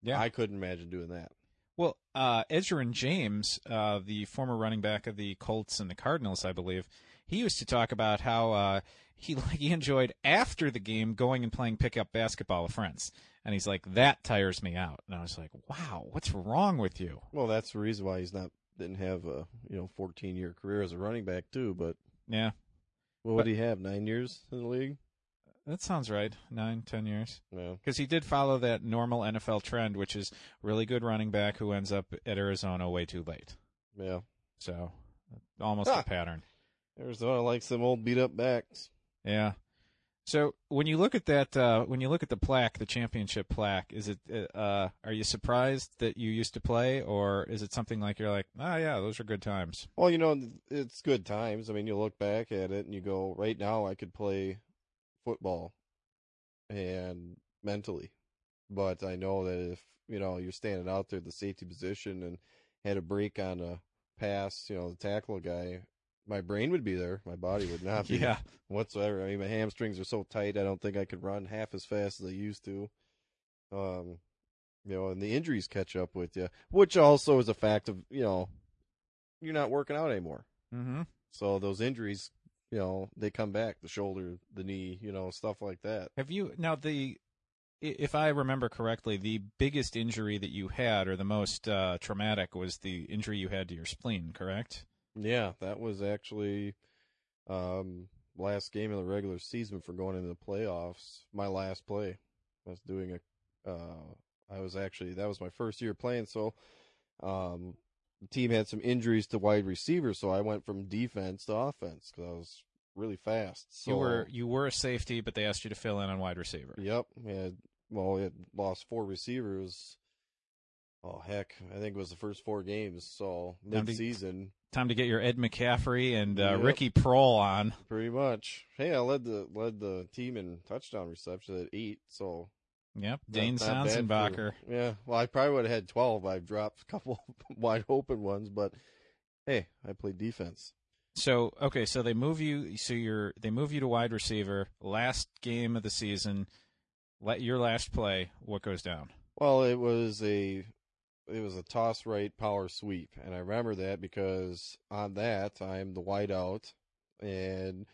Yeah. I couldn't imagine doing that. Well, uh, Edgerrin James, uh, the former running back of the Colts and the Cardinals, I believe, he used to talk about how uh, he *laughs* like he enjoyed after the game going and playing pickup basketball with friends, and he's like that tires me out. And I was like, wow, what's wrong with you? Well, that's the reason why he's not didn't have a you know 14 year career as a running back too. But Yeah, well, what do he have? Nine years in the league? That sounds right. Nine, ten years. Because he did follow that normal NFL trend, which is really good running back who ends up at Arizona way too late. Yeah. So almost Ah. a pattern. Arizona likes some old beat up backs. Yeah. So when you look at that, uh, when you look at the plaque, the championship plaque, is it? Uh, are you surprised that you used to play, or is it something like you're like, oh yeah, those are good times? Well, you know, it's good times. I mean, you look back at it and you go, right now I could play football and mentally. But I know that if, you know, you're standing out there, at the safety position and had a break on a pass, you know, the tackle guy, my brain would be there. My body would not *laughs* be Yeah. whatsoever. I mean, my hamstrings are so tight, I don't think I could run half as fast as I used to. Um, you know, and the injuries catch up with you, which also is a fact of, you know, you're not working out anymore. Mm-hmm. So those injuries, you know, they come back, the shoulder, the knee, you know, stuff like that. Have you now the? If I remember correctly, the biggest injury that you had, or the most uh, traumatic, was the injury you had to your spleen. Correct? Yeah, that was actually um last game of the regular season for going into the playoffs. My last play. I was doing a uh I was actually that was my first year playing, so um the team had some injuries to wide receivers, so I went from defense to offense cuz I was really fast. So you were you were a safety, but they asked you to fill in on wide receiver. Yep, had well, we had lost four receivers. Oh heck, I think it was the first four games. So mid season, Time to get your Ed McCaffrey and uh, Yep. Ricky Proehl on. pretty much. Hey, I led the led the team in touchdown reception at eight. So Yep, Dane not Sansenbacher. yeah, well, I probably would have had twelve. I dropped a couple *laughs* wide open ones, but hey, I played defense. So okay, so they move you. So you're they move you to wide receiver. Last game of the season, let your last play. What goes down? Well, it was a it was a toss right power sweep, and I remember that because on that I'm the wide out, and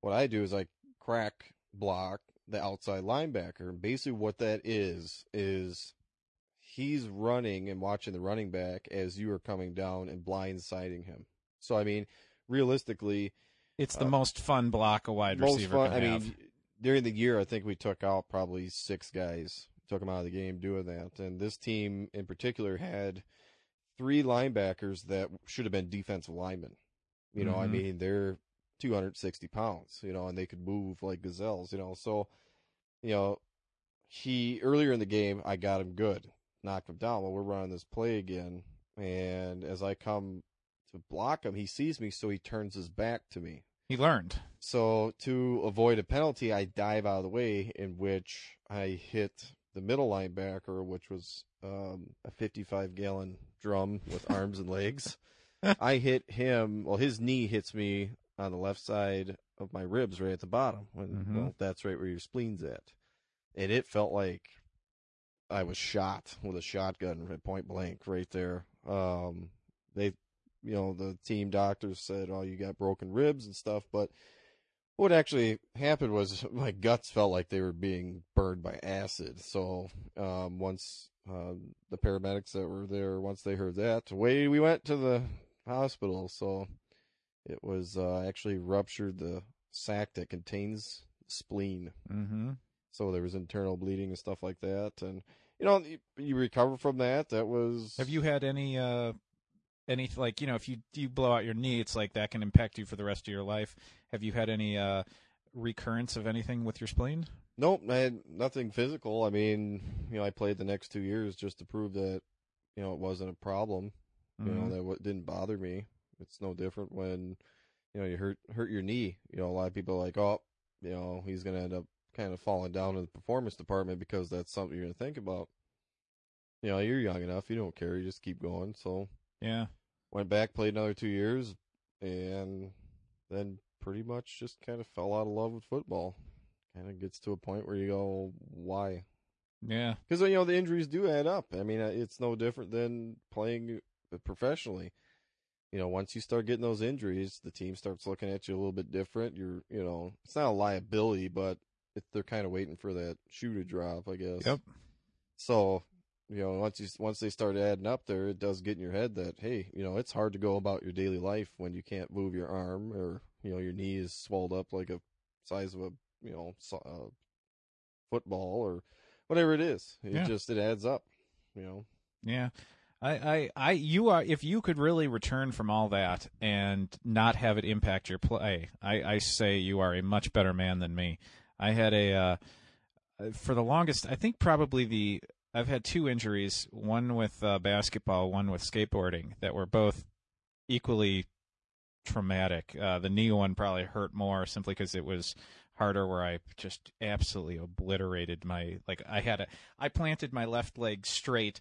what I do is I crack block the outside linebacker. And basically, what that is is he's running and watching the running back as you are coming down and blindsiding him. So I mean, realistically, It's the Uh, most fun block a wide receiver fun. can I have. mean, during the year, I think we took out probably six guys, took them out of the game doing that. And this team in particular had three linebackers that should have been defensive linemen. You know, I Mhm. mean, they're 260 pounds, you know, and they could move like gazelles, you know. So, you know, he earlier in the game, I got him good, knocked him down. Well, we're running this play again, and as I come to block him, he sees me, so he turns his back to me. he learned. So to avoid a penalty, I dive out of the way, in which I hit the middle linebacker, which was um, a 55 gallon drum with arms and legs. *laughs* I hit him. Well, his knee hits me on the left side of my ribs, right at the bottom. When Mhm. well, that's right where your spleen's at, and it felt like I was shot with a shotgun at point blank right there. Um, they you know, the team doctors said, "Oh, you got broken ribs and stuff," but what actually happened was *laughs* my guts felt like they were being burned by acid. So um, once um, the paramedics that were there, once they heard that, away we went to the hospital. So it was uh, actually ruptured the sac that contains spleen. Mm-hmm. So there was internal bleeding and stuff like that, and you know, you, you recover from that. That was. Have you had any uh any like you know if you you blow out your knee, it's like that can impact you for the rest of your life. Have you had any uh recurrence of anything with your spleen? Nope, I had nothing physical. I mean, you know, I played the next two years just to prove that, you know, it wasn't a problem. You know, Mhm. that what didn't bother me. It's no different when, you know, you hurt hurt your knee. You know, a lot of people are like, oh, you know, he's gonna end up kind of falling down in the performance department because that's something you're gonna think about. You know, you're young enough. You don't care. You just keep going. So yeah. went back, played another two years, and then pretty much just kind of fell out of love with football. Kind of gets to a point where you go, why? Yeah. because you know the injuries do add up. I mean, it's no different than playing professionally. You know, once you start getting those injuries, the team starts looking at you a little bit different. You're, you know, it's not a liability, but it, they're kind of waiting for that shoe to drop, I guess. Yep. So, you know, once you once they start adding up there, it does get in your head that hey, you know, it's hard to go about your daily life when you can't move your arm or you know your knee is swelled up like a size of a you know uh, football or whatever it is. It Yeah. just it adds up. You know. Yeah. I, I, I, you are, if you could really return from all that and not have it impact your play, I, I say you are a much better man than me. I had a, uh, for the longest, I think probably the, I've had two injuries, one with uh, basketball, one with skateboarding, that were both equally traumatic. Uh, the knee one probably hurt more simply because it was harder where I just absolutely obliterated my like I had a I planted my left leg straight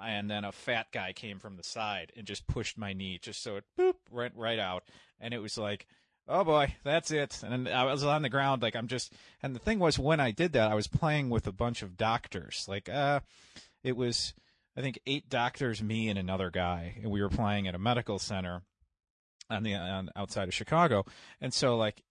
and then a fat guy came from the side and just pushed my knee just so it boop went right out. And it was like oh boy that's it. And I was on the ground like I'm just and the thing was when I did that I was playing with a bunch of doctors. Like uh it was I think eight doctors me and another guy. And we were playing at a medical center on the on outside of Chicago. And so like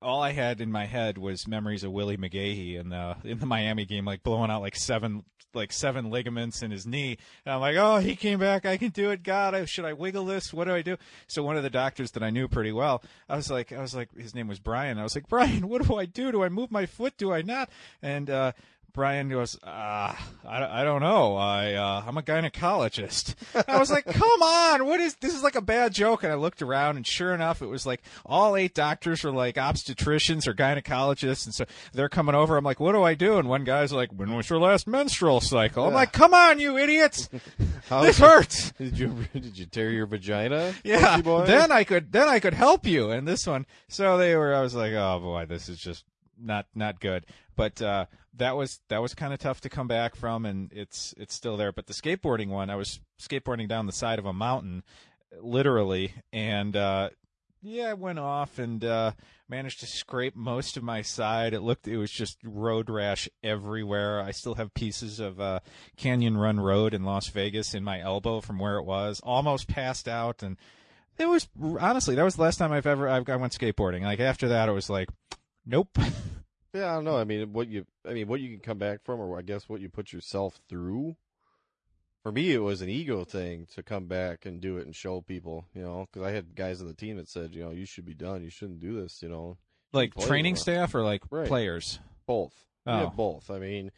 all I had in my head was memories of Willis McGahee in the in the Miami game, like blowing out like seven like seven ligaments in his knee. And I'm like, oh, he came back. I can do it. God, I, should I wiggle this? What do I do? So one of the doctors that I knew pretty well, I was like, I was like, his name was Brian. I was like, Brian, what do I do? Do I move my foot? Do I not? And uh, Brian goes, ah, I, I don't know. I uh, I'm a gynecologist. I was like, come on, what is this? Is like a bad joke. And I looked around, and sure enough, it was like all eight doctors were like obstetricians or gynecologists, and so they're coming over. I'm like, what do I do? And one guy's like, when was your last menstrual cycle? I'm Yeah. like, come on, you idiots, *laughs* this hurts. *laughs* Did you did you tear your vagina? Yeah. Boy? Then I could then I could help you. And this one, so they were. I was like, oh boy, this is just not not good. But uh, that was that was kind of tough to come back from, and it's it's still there. But the skateboarding one, I was skateboarding down the side of a mountain, literally, and uh, yeah, I went off and uh, managed to scrape most of my side. It looked it was just road rash everywhere. I still have pieces of uh, Canyon Run Road in Las Vegas in my elbow from where it was. Almost passed out, and it was honestly that was the last time I've ever I've, I went skateboarding. Like after that, it was like, nope. *laughs* Yeah, I don't know. I mean, what you, I mean, what you can come back from, or I guess what you put yourself through. For me, it was an ego thing to come back and do it and show people, you know, because I had guys on the team that said, you know, you should be done. You shouldn't do this, you know. like Play training more. staff or like Right. players. Both. Oh. Yeah, both. I mean,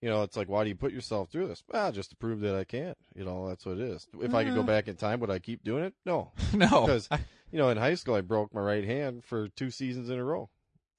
you know, it's like, why do you put yourself through this? Well, just to prove that I can't. You know, that's what it is. If I could go Uh. back in time, would I keep doing it? No. *laughs* no, *laughs* Because, you know, in high school, I broke my right hand for two seasons in a row.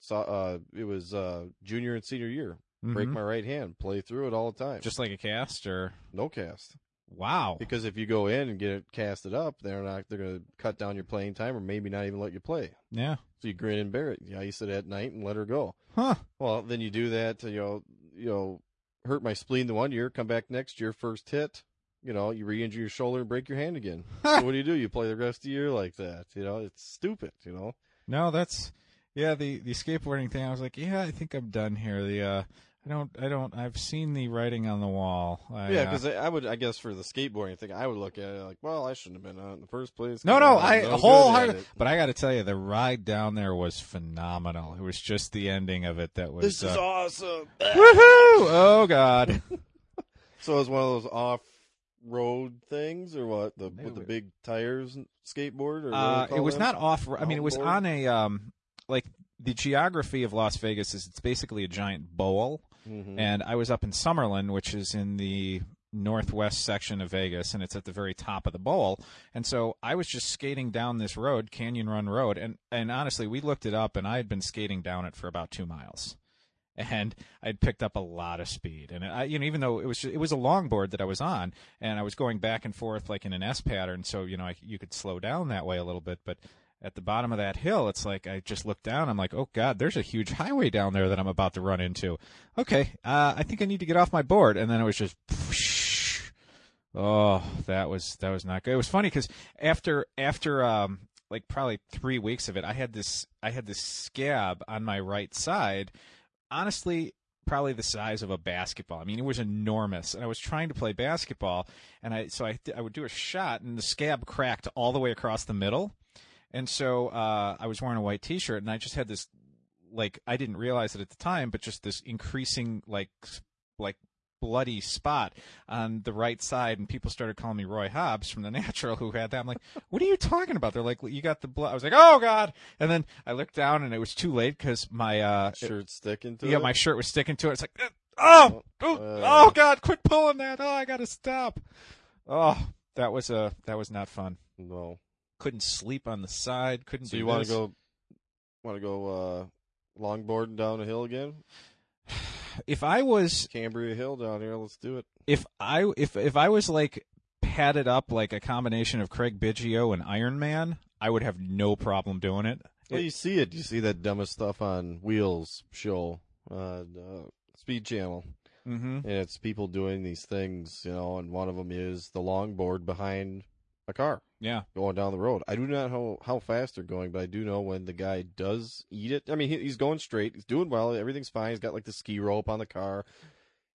So, uh, it was uh, junior and senior year. Break Mhm. my right hand, play through it all the time. just like a cast or no cast. wow. Because if you go in and get it casted up, they're not. They're going to cut down your playing time, or maybe not even let you play. Yeah. So you grin and bear it. Yeah, you ice it at night and let her go. Huh. Well, then you do that. To, you know, you know, hurt my spleen the one year, come back next year, first hit. You know, you re-injure your shoulder and break your hand again. so what do you do? You play the rest of the year like that. You know, it's stupid. You know. No, that's yeah. The the skateboarding thing. I was like, yeah, I think I'm done here. The uh, I don't, I don't. I've seen the writing on the wall. I, Yeah, uh, because I, I would, I guess, for the skateboarding thing, I would look at it like, well, I shouldn't have been on it in the first place. No, no, I no wholeheartedly. But I got to tell you, the ride down there was phenomenal. It was just the ending of it that was. This is uh, awesome. Woohoo! Oh God! *laughs* So it was one of those off-road things, or what? The with the big tires skateboard, or what do they Uh, it was them? not off. I mean, it was on a um, like the geography of Las Vegas is it's basically a giant bowl, Mhm. and I was up in Summerlin, which is in the northwest section of Vegas, and it's at the very top of the bowl. And so I was just skating down this road, Canyon Run Road, and and honestly, we looked it up, and I had been skating down it for about two miles. And I'd picked up a lot of speed, and I, you know, even though it was it was a longboard that I was on, and I was going back and forth like in an S pattern, so you know I, you could slow down that way a little bit. But at the bottom of that hill, it's like I just looked down. I'm like, oh god, there's a huge highway down there that I'm about to run into. Okay, uh, I think I need to get off my board, and then it was just. *laughs* Oh, that was that was not good. It was funny because after after um like probably three weeks of it, I had this I had this scab on my right side. Honestly, probably the size of a basketball. I mean, it was enormous, and I was trying to play basketball, and I so I I would do a shot, and the scab cracked all the way across the middle, and so uh, I was wearing a white T-shirt, and I just had this like I didn't realize it at the time, but just this increasing like like bloody spot on the right side, and people started calling me Roy Hobbs from the *laughs* Natural, who had that. I'm like, what are you talking about? They're like, you got the blood. I was like, oh god! And then I looked down, and it was too late because my uh, Shirt sticking to yeah, it. my shirt was sticking to it. It's like, uh, oh, oh, Uh. oh, God, quit pulling that. Oh, I gotta stop. Oh, that was uh, that was not fun. no. Couldn't sleep on the side. Couldn't. So you want to go? Want to go uh, longboarding down a hill again? If I was, Cambria Hill down here. Let's do it. if I, if if I was like padded up like a combination of Craig Biggio and Iron Man, I would have no problem doing it. Well, you see it. You see that dumbest stuff on Wheels show, uh, uh, Speed Channel, Mm-hmm. and it's people doing these things, you know. And one of them is the longboard behind a car Yeah. going down the road. I do not know how fast they're going, but I do know when the guy does eat it. I mean, he, he's going straight. He's doing well. Everything's fine. He's got like the ski rope on the car.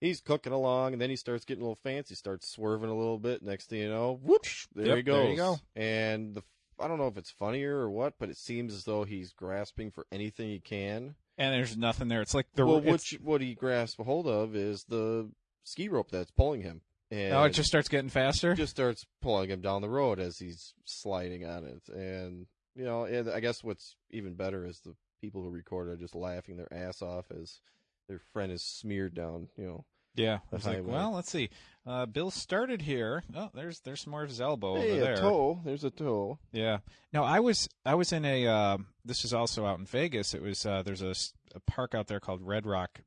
He's cooking along, and then he starts getting a little fancy. Starts swerving a little bit. Next thing you know, whoosh! There Yep, he goes. there you go. And the I don't know if it's funnier or what, but it seems as though he's grasping for anything he can. And there's nothing there. It's like the well, which what he grasps a hold of is the ski rope that's pulling him. And oh, it just starts getting faster. just starts pulling him down the road as he's sliding on it. And you know, and I guess what's even better is the people who record are just laughing their ass off as their friend is smeared down. You know, Yeah, I was like, well, let's see. Uh, Bill started here. Oh, there's there's more of his elbow hey, over there. a toe. There's a toe. Yeah. No, I was I was in a. Uh, this is also out in Vegas. It was uh, there's a park out there called Red Rock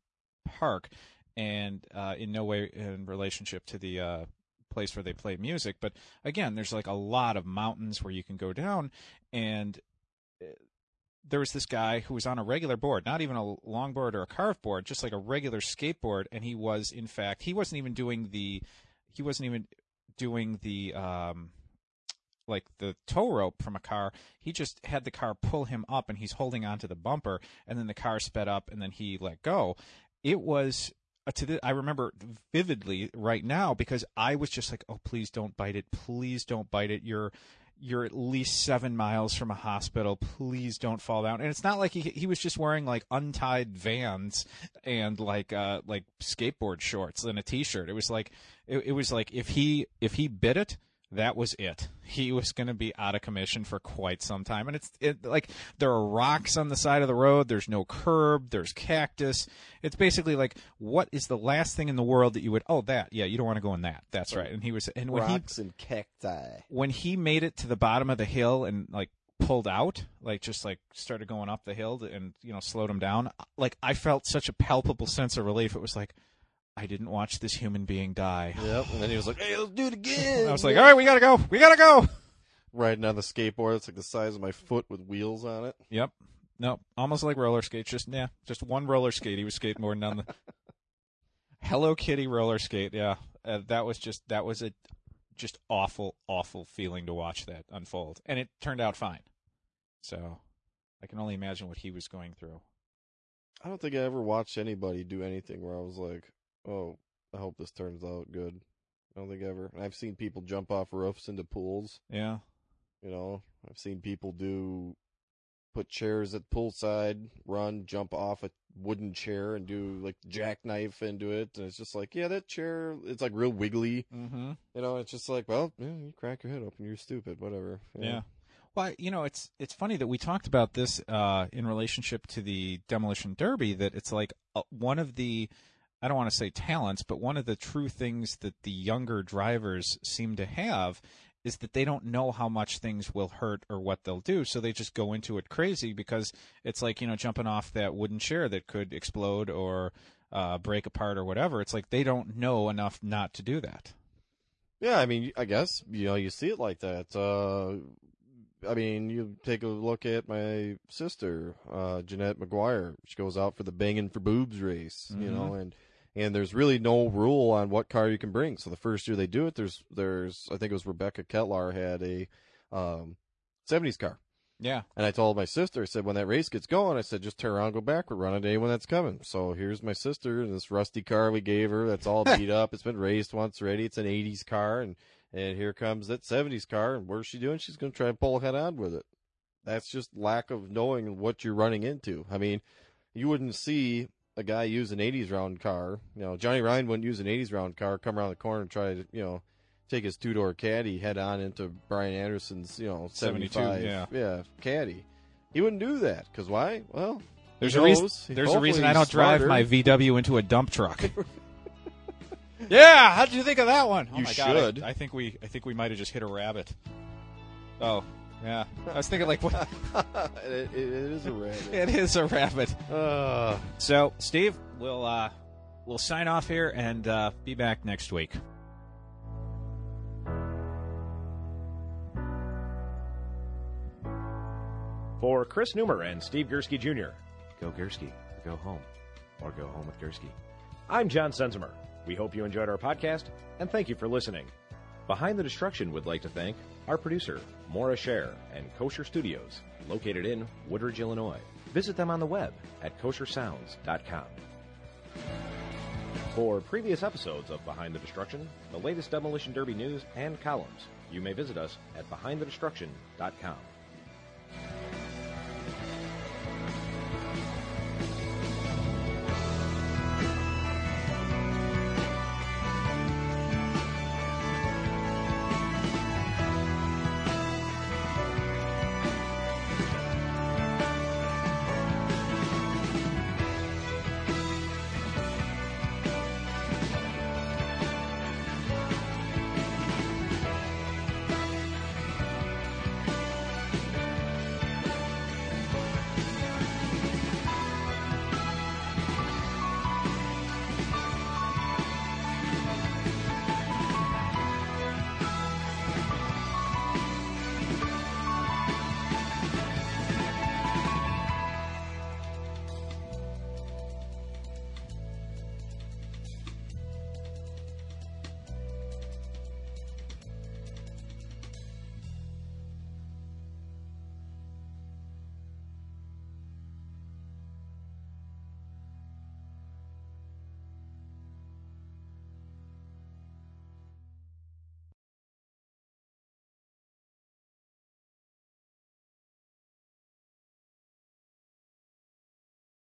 Park, and uh, in no way in relationship to the uh, place where they play music, but again, there's like a lot of mountains where you can go down, and uh, there was this guy who was on a regular board, not even a longboard or a carved board, just like a regular skateboard, and he was in fact he wasn't even doing the he wasn't even doing the um like the tow rope from a car. He just had the car pull him up and he's holding onto the bumper and then the car sped up and then he let go. It was to the, I remember vividly right now because I was just like, "Oh, please don't bite it. Please don't bite it. You're you're at least 7 miles from a hospital. Please don't fall down." And it's not like he he was just wearing like untied Vans and like uh like skateboard shorts and a t-shirt. It was like it, it was like if he if he bit it, that was it. He was going to be out of commission for quite some time. And it's it, like there are rocks on the side of the road. There's no curb. There's cactus. It's basically like what is the last thing in the world that you would? Oh, that. Yeah, you don't want to go in that. That's right. And he was. And when he Rocks and cacti. when he made it to the bottom of the hill and like pulled out like just like started going up the hill and you know slowed him down like i felt such a palpable sense of relief it was like i didn't watch this human being die Yep. And then he was like, "Hey, let's do it again." i was like all right we gotta go we gotta go riding on the skateboard. It's like the size of my foot with wheels on it. Yep. No, almost like roller skates. Just yeah, just one roller skate. He was skateboarding down the *laughs* Hello Kitty roller skate. Yeah, uh, that was just that was a just awful, awful feeling to watch that unfold, and it turned out fine. So I can only imagine what he was going through. I don't think I ever watched anybody do anything where I was like, "Oh, I hope this turns out good." I don't think ever. I've seen people jump off roofs into pools. Yeah. You know, I've seen people do put chairs at poolside, run, jump off a wooden chair, and do like jackknife into it. And it's just like, yeah, that chair, it's like real wiggly. Mm-hmm. You know, it's just like, well, yeah, you crack your head open, you're stupid, whatever. know. Yeah. Well, you know, it's it's funny that we talked about this uh, in relationship to the demolition derby. That it's like uh, one of the, I don't want to say talents, but one of the true things that the younger drivers seem to have is that they don't know how much things will hurt or what they'll do, so they just go into it crazy because it's like you know jumping off that wooden chair that could explode or uh, break apart or whatever. It's like they don't know enough not to do that. Yeah, I mean, I guess you know you see it like that. Uh, I mean, you take a look at my sister, uh, Jeanette McGuire. She goes out for the banging for boobs race, you know, and and there's really no rule on what car you can bring. So the first year they do it, there's there's I think it was Rebecca Ketlar had a um, '70s car, Yeah. And I told my sister, I said, when that race gets going, I said, just turn around, go backward, run a day when that's coming. So here's my sister in this rusty car we gave her. That's all *laughs* beat up. It's been raced once already. It's an 80s car. And, and here comes that 70s car. And what's she doing? She's going to try to pull head on with it. That's just lack of knowing what you're running into. I mean, you wouldn't see a guy use an 80s round car. You know, Johnny Ryan wouldn't use an 80s round car, come around the corner and try to, you know, take his two door caddy head on into Brian Anderson's, you know, 72, 75 yeah. yeah, caddy. He wouldn't do that because why? Well, There's a reason. There's a reason I don't drive my VW into a dump truck. *laughs* yeah, how did you think of that one? Oh You my God, I- should. I, think we. I think we might have just hit a rabbit. Oh, yeah. I was thinking like, what? *laughs* it, it is a rabbit. *laughs* it is a rabbit. Uh, So, Steve, we'll uh, we'll sign off here and uh, be back next week. For Chris Neumer and Steve Gursky Jr., go Gursky, or go home, or go home with Gursky. I'm John Sensimer. We hope you enjoyed our podcast, and thank you for listening. Behind the Destruction would like to thank our producer, Maura Scher, and Kosher Studios, located in Woodridge, Illinois. Visit them on the web at koshersounds.com. For previous episodes of Behind the Destruction, the latest Demolition Derby news and columns, you may visit us at behindthedestruction.com.